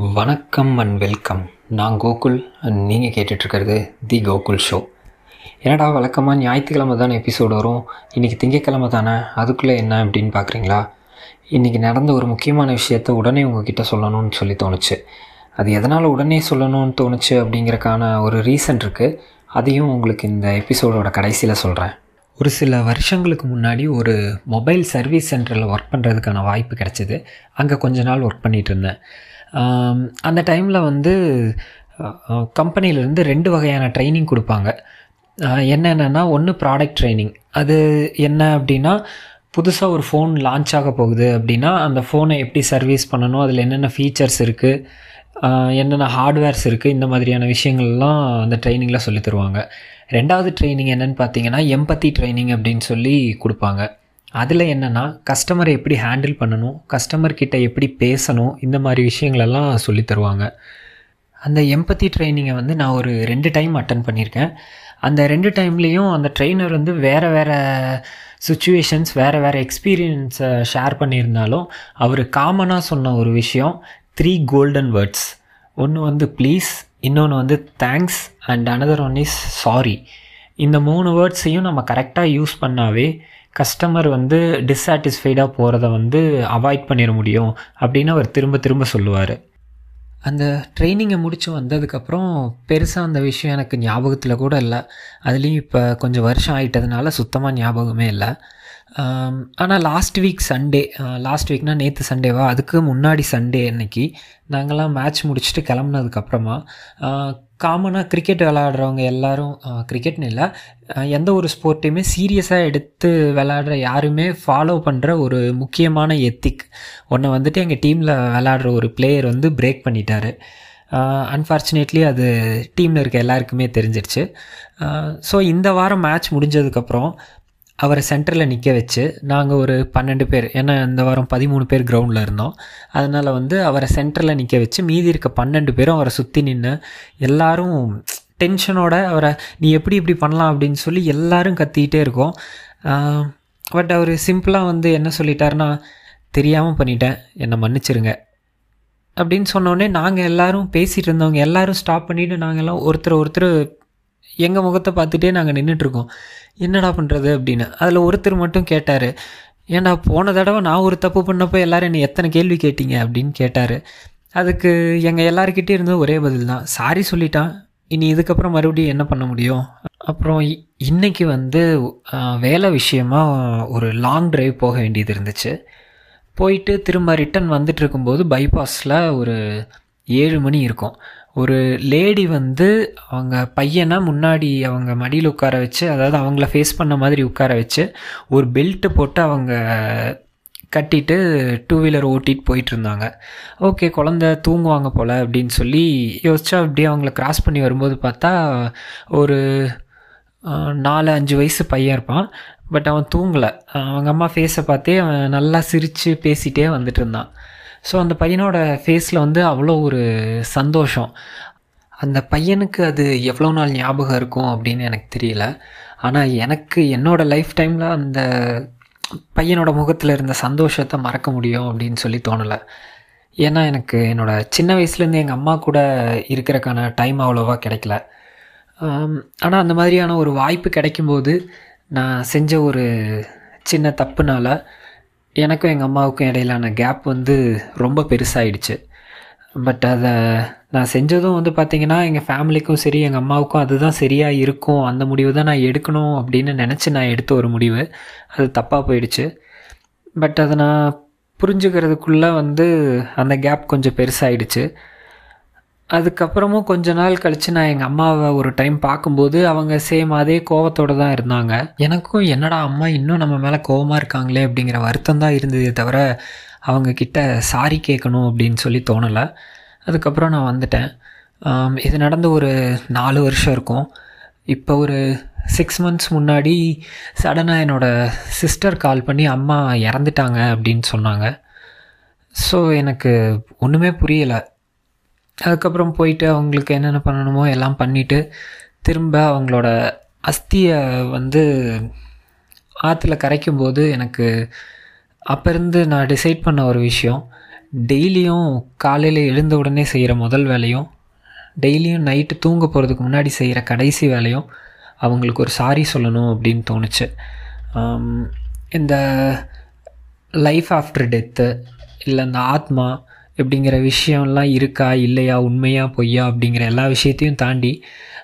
வணக்கம் and welcome நான் Gokul and நீங்கள் கேட்டுட்ருக்கிறது தி கோகுல் ஷோ என்னடா வழக்கமாக ஞாயிற்றுக்கிழமை தானே எபிசோடு வரும்? இன்றைக்கி திங்கக்கிழமை தானே? அதுக்குள்ளே என்ன அப்படின்னு பார்க்குறீங்களா இன்றைக்கி நடந்த ஒரு முக்கியமான விஷயத்த உடனே உங்ககிட்ட சொல்லணும்னு சொல்லி தோணுச்சு. அது எதனால் உடனே சொல்லணும்னு தோணுச்சு அப்படிங்கிறக்கான ஒரு ரீசன் இருக்குது அதையும் உங்களுக்கு இந்த எபிசோடோட கடைசியில் சொல்கிறேன் ஒரு சில வருஷங்களுக்கு முன்னாடி ஒரு மொபைல் சர்வீஸ் சென்டரில் ஒர்க் பண்ணுறதுக்கான வாய்ப்பு கிடச்சிது. அங்கே கொஞ்ச நாள் ஒர்க் பண்ணிகிட்டு இருந்தேன். அந்த டைமில் வந்து கம்பெனிலேருந்து ரெண்டு வகையான ட்ரைனிங் கொடுப்பாங்க. என்னென்னா ஒன்று ப்ராடக்ட் ட்ரைனிங் அது என்ன அப்படின்னா புதுசாக ஒரு ஃபோன் லான்ச் ஆக போகுது அப்படின்னா அந்த ஃபோனை எப்படி சர்வீஸ் பண்ணணும் அதில் என்னென்ன ஃபீச்சர்ஸ் இருக்குது என்னென்ன ஹார்ட்வேர்ஸ் இருக்குது இந்த மாதிரியான விஷயங்கள்லாம் அந்த ட்ரைனிங்கில் சொல்லி தருவாங்க. ரெண்டாவது ட்ரைனிங் என்னென்னு பார்த்தீங்கன்னா எம்பத்தி ட்ரைனிங் அப்படின்னு சொல்லி கொடுப்பாங்க. அதில் என்னென்னா கஸ்டமரை எப்படி ஹேண்டில் பண்ணணும் கஸ்டமர் கிட்ட எப்படி பேசணும் இந்த மாதிரி விஷயங்களெல்லாம் சொல்லி தருவாங்க. அந்த எம்பத்தி ட்ரைனிங்கை வந்து நான் ஒரு ரெண்டு டைம் அட்டன் பண்ணியிருக்கேன். அந்த ரெண்டு டைம்லேயும் அந்த ட்ரெயினர் வந்து வேறு வேறு சுச்சுவேஷன்ஸ் வேறு வேறு எக்ஸ்பீரியன்ஸை ஷேர் பண்ணியிருந்தாலும் அவர் காமனாக சொன்ன ஒரு விஷயம் த்ரீ கோல்டன் வேர்ட்ஸ் ஒன்று வந்து ப்ளீஸ் இன்னொன்று வந்து thanks and another one is sorry இந்த மூணு வேர்ட்ஸையும் நம்ம கரெக்டாக யூஸ் பண்ணாவே கஸ்டமர் வந்து டிஸ்சாட்டிஸ்ஃபைடாக போகிறத வந்து அவாய்ட் பண்ணிட முடியும் அப்படின்னு அவர் திரும்ப திரும்ப சொல்லுவார். அந்த ட்ரைனிங்கை முடித்து வந்ததுக்கப்புறம் பெருசாக அந்த விஷயம் எனக்கு ஞாபகத்தில் கூட இல்லை. அதுலேயும் இப்போ கொஞ்சம் வருஷம் ஆயிட்டதுனால சுத்தமாக ஞாபகமே இல்லை. ஆனால் லாஸ்ட் வீக் சண்டே லாஸ்ட் வீக்னா நேற்று சண்டேவா அதுக்கு முன்னாடி சண்டே அன்னைக்கு நாங்கள்லாம் மேட்ச் முடிச்சுட்டு கிளம்புனதுக்கப்புறமா காமனாக கிரிக்கெட் விளாடுறவங்க எல்லாரும் கிரிக்கெட்னு இல்லை எந்த ஒரு ஸ்போர்ட்டையுமே சீரியஸாக எடுத்து விளாடுற யாருமே ஃபாலோ பண்ணுற ஒரு முக்கியமான எத்திக் ஒன்று வந்துட்டு எங்கள் டீமில் விளாடுற ஒரு பிளேயர் வந்து பிரேக் பண்ணிட்டாரு. அன்ஃபார்ச்சுனேட்லி அது டீமில் இருக்க எல்லாருக்குமே தெரிஞ்சிருச்சு. ஸோ இந்த வாரம் மேட்ச் முடிஞ்சதுக்கப்புறம் அவரை சென்டரில் நிற்க வச்சு நாங்கள் ஒரு பன்னெண்டு பேர் ஏன்னா இந்த வாரம் பதிமூணு பேர் கிரவுண்டில் இருந்தோம். அதனால் வந்து அவரை சென்டரில் நிற்க வச்சு மீதி இருக்க பன்னெண்டு பேரும் அவரை சுற்றி நின்று எல்லோரும் டென்ஷனோட அவரை நீ எப்படி இப்படி பண்ணலாம்? அப்படின்னு சொல்லி எல்லோரும் கத்திக்கிட்டே இருக்கோம். பட் அவர் சிம்பிளாக வந்து என்ன சொல்லிட்டாருன்னா தெரியாமல் பண்ணிட்டேன். என்னை மன்னிச்சிருங்க. அப்படின்னு சொன்னோடனே நாங்கள் எல்லோரும் பேசிகிட்டு இருந்தவங்க எல்லோரும் ஸ்டாப் பண்ணிவிட்டு நாங்கள் எல்லாம் ஒருத்தர் ஒருத்தர் எங்கள் முகத்தை பார்த்துட்டே நாங்கள் நின்றுட்டுருக்கோம் என்னடா பண்ணுறது அப்படின்னு. அதில் ஒருத்தர் மட்டும் கேட்டார். ஏன்டா போன தடவை நான் ஒரு தப்பு பண்ணப்போ எல்லாரும் என்னை எத்தனை கேள்வி கேட்டீங்க? அப்படின்னு கேட்டார். அதுக்கு எங்கள் எல்லாருக்கிட்டே இருந்த ஒரே பதில் தான். சாரி சொல்லிட்டான். இனி இதுக்கப்புறம் மறுபடியும் என்ன பண்ண முடியும்? அப்புறம் இ- வந்து வேலை விஷயமாக ஒரு லாங் டிரைவ் போக வேண்டியது இருந்துச்சு. போயிட்டு திரும்ப ரிட்டன் வந்துட்டு இருக்கும்போது பைபாஸில் ஒரு ஏழு மணி இருக்கும். ஒரு லேடி வந்து அவங்க பையனை முன்னாடி அவங்க மடியில் உட்கார வச்சு அதாவது அவங்கள ஃபேஸ் பண்ண மாதிரி உட்கார வச்சு ஒரு பெல்ட்டு போட்டு அவங்க கட்டிட்டு டூ வீலர் ஓட்டிட்டு போயிட்டு இருந்தாங்க. ஓகே குழந்த தூங்குவாங்க போல் அப்படின்னு சொல்லி யோசிச்சா அப்படியே அவங்கள கிராஸ் பண்ணி வரும்போது பார்த்தா ஒரு நாலு அஞ்சு வயசு பையன் இருப்பான். பட் அவன் தூங்கலை. அவங்க அம்மா ஃபேஸை பார்த்தே அவன் நல்லா சிரித்து பேசிகிட்டே வந்துட்டு இருந்தான். ஸோ அந்த பையனோட ஃபேஸில் வந்து அவ்வளோ ஒரு சந்தோஷம். அந்த பையனுக்கு அது எவ்வளோ நாள் ஞாபகம் இருக்கும் அப்படின்னு எனக்கு தெரியல. ஆனால் எனக்கு என்னோடய லைஃப் டைமில் அந்த பையனோட முகத்தில் இருந்த சந்தோஷத்தை மறக்க முடியும் அப்படின்னு சொல்லி தோணலை. ஏன்னா எனக்கு என்னோடய சின்ன வயசுலேருந்து எங்கள் அம்மா கூட இருக்கிறக்கான டைம் அவ்வளோவா கிடைக்கல. ஆனால் அந்த மாதிரியான ஒரு வாய்ப்பு கிடைக்கும்போது நான் செஞ்ச ஒரு சின்ன தப்புனால் எனக்கும் எங்கள் அம்மாவுக்கும் இடையிலான கேப் வந்து ரொம்ப பெருசாயிடுச்சு. பட் அதை நான் செஞ்சதும் வந்து பார்த்திங்கன்னா எங்கள் ஃபேமிலிக்கும் சரி எங்கள் அம்மாவுக்கும் அதுதான் சரியாக இருக்கும். அந்த முடிவு தான் நான் எடுக்கணும் அப்படின்னு நினச்சி நான் எடுத்த ஒரு முடிவு. அது தப்பாக போயிடுச்சு. பட் அதை நான் புரிஞ்சுக்கிறதுக்குள்ளே வந்து அந்த கேப் கொஞ்சம் பெருசாயிடுச்சு. அதுக்கப்புறமும் கொஞ்ச நாள் கழித்து நான் எங்கள் அம்மாவை ஒரு டைம் பார்க்கும்போது அவங்க சேம் அதே கோவத்தோடு தான் இருந்தாங்க. எனக்கும் என்னடா அம்மா இன்னும் நம்ம மேலே கோவமாக இருக்காங்களே அப்படிங்கிற வருத்தம் தான் இருந்ததே தவிர அவங்கக்கிட்ட சாரி கேட்கணும் அப்படின்னு சொல்லி தோணலை. அதுக்கப்புறம் நான் வந்துட்டேன். இது நடந்து ஒரு நாலு வருஷம் இருக்கும். இப்போ ஒரு சிக்ஸ் மந்த்ஸ் முன்னாடி சடனாக என்னோடய சிஸ்டர் கால் பண்ணி அம்மா இறந்துட்டாங்க அப்படின்னு சொன்னாங்க. ஸோ எனக்கு ஒன்றுமே புரியலை. அதுக்கப்புறம் போயிட்டு அவங்களுக்கு என்னென்ன பண்ணணுமோ எல்லாம் பண்ணிவிட்டு திரும்ப அவங்களோட அஸ்தியை வந்து ஆற்றுல கரைக்கும் போது எனக்கு அப்போ இருந்து நான் டிசைட் பண்ண ஒரு விஷயம். டெய்லியும் காலையில் எழுந்த உடனே செய்கிற முதல் வேலையும் டெய்லியும் நைட்டு தூங்க போகிறதுக்கு முன்னாடி செய்கிற கடைசி வேலையும் அவங்களுக்கு ஒரு சாரி சொல்லணும் அப்படின்னு தோணுச்சு. இந்த லைஃப் ஆஃப்டர் டெத்து இல்லை இந்த ஆத்மா இப்படிங்கிற விஷயம்லாம் இருக்கா இல்லையா உண்மையா பொய்யா அப்படிங்கிற எல்லா விஷயத்தையும் தாண்டி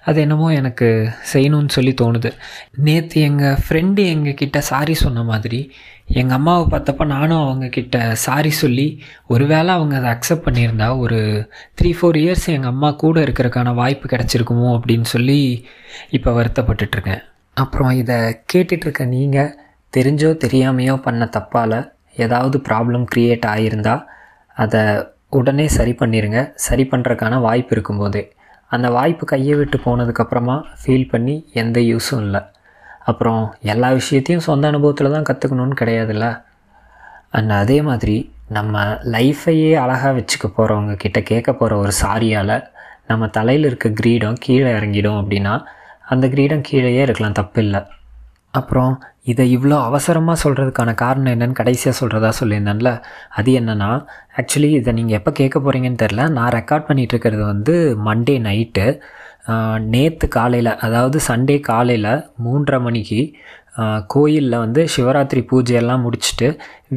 அது என்னமோ எனக்கு செய்யணும்னு சொல்லி தோணுது. நேற்று எங்கள் ஃப்ரெண்டு எங்கள் கிட்ட சாரி சொன்ன மாதிரி எங்கள் அம்மாவை பார்த்தப்ப நானும் அவங்கக்கிட்ட சாரி சொல்லி ஒருவேளை அவங்க அதை அக்செப்ட் பண்ணியிருந்தா ஒரு த்ரீ ஃபோர் இயர்ஸ் எங்கள் அம்மா கூட இருக்கிறதுக்கான வாய்ப்பு கிடச்சிருக்குமோ அப்படின்னு சொல்லி இப்போ வருத்தப்பட்டுட்ருக்கேன். அப்புறம் இதை கேட்டுட்ருக்க நீங்கள் தெரிஞ்சோ தெரியாமையோ பண்ண தப்பால் ஏதாவது ப்ராப்ளம் க்ரியேட் ஆகியிருந்தால் அதை உடனே சரி பண்ணிடுங்க சரி பண்ணுறதுக்கான வாய்ப்பு இருக்கும்போது. அந்த வாய்ப்பு கையை விட்டு போனதுக்கப்புறமா ஃபீல் பண்ணி எந்த யூஸும் இல்லை. அப்புறம் எல்லா விஷயத்தையும் சொந்த அனுபவத்தில் தான் கற்றுக்கணும்னு கிடையாதுல்ல? அண்ட் அதே மாதிரி நம்ம லைஃப்பையே அழகாக வச்சுக்க போகிறவங்க கிட்ட கேட்க போகிற ஒரு சாரியால் நம்ம தலையில் இருக்க கிரீடம் கீழே இறங்கிடும் அப்படின்னா அந்த கிரீடம் கீழேயே இருக்கலாம். தப்பு இல்லை அப்புறம் இதை இவ்வளோ அவசரமாக சொல்கிறதுக்கான காரணம் என்னன்னு கடைசியாக சொல்கிறதா சொல்லியிருந்தேன்ல அது என்னென்னா ஆக்சுவலி இதை நீங்கள் எப்போ கேட்க போகிறீங்கன்னு தெரில நான் ரெக்கார்ட் பண்ணிகிட்டு இருக்கிறது வந்து மண்டே நைட்டு நேற்று காலையில் அதாவது சண்டே காலையில் மூன்றரை மணிக்கு கோயிலில் வந்து சிவராத்திரி பூஜையெல்லாம் முடிச்சுட்டு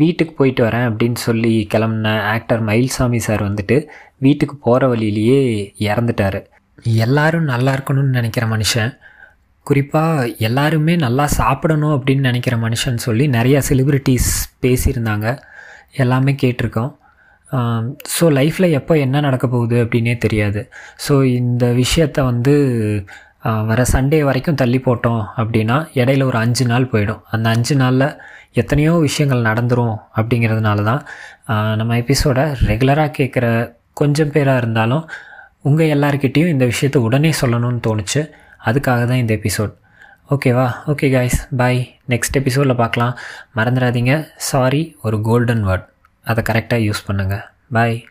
வீட்டுக்கு போயிட்டு வரேன் அப்படின்னு சொல்லி கிளம்புன ஆக்டர் மயில்சாமி சார் வந்துட்டு வீட்டுக்கு போகிற வழியிலேயே இறந்துட்டார். எல்லாரும் நல்லா இருக்கணும்னு நினைக்கிற மனுஷன். குறிப்பாக எல்லாருமே நல்லா சாப்பிடணும் அப்படின்னு நினைக்கிற மனுஷன் சொல்லி நிறையா செலிப்ரிட்டிஸ் பேசியிருந்தாங்க. எல்லாமே கேட்டிருக்கோம். ஸோ லைஃப்பில் எப்போ என்ன நடக்க போகுது அப்படின்னே தெரியாது. ஸோ இந்த விஷயத்த வந்து வர சண்டே வரைக்கும் தள்ளி போட்டோம் அப்படின்னா இடையில ஒரு அஞ்சு நாள் போயிடும். அந்த அஞ்சு நாளில் எத்தனையோ விஷயங்கள் நடந்துரும் அப்படிங்கிறதுனால தான் நம்ம எபிசோடை ரெகுலராக கேட்குற கொஞ்சம் பேராக இருந்தாலும் உங்கள் எல்லாருக்கிட்டேயும் இந்த விஷயத்தை உடனே சொல்லணும்னு தோணுச்சு. அதுக்காக தான் இந்த எபிசோட் ஓகேவா ஓகே காய்ஸ் பாய் நெக்ஸ்ட் எபிசோடில் பார்க்கலாம். மறந்துடாதீங்க. சாரி ஒரு கோல்டன் வேர்ட் அதை கரெக்டாக யூஸ் பண்ணுங்கள் பாய்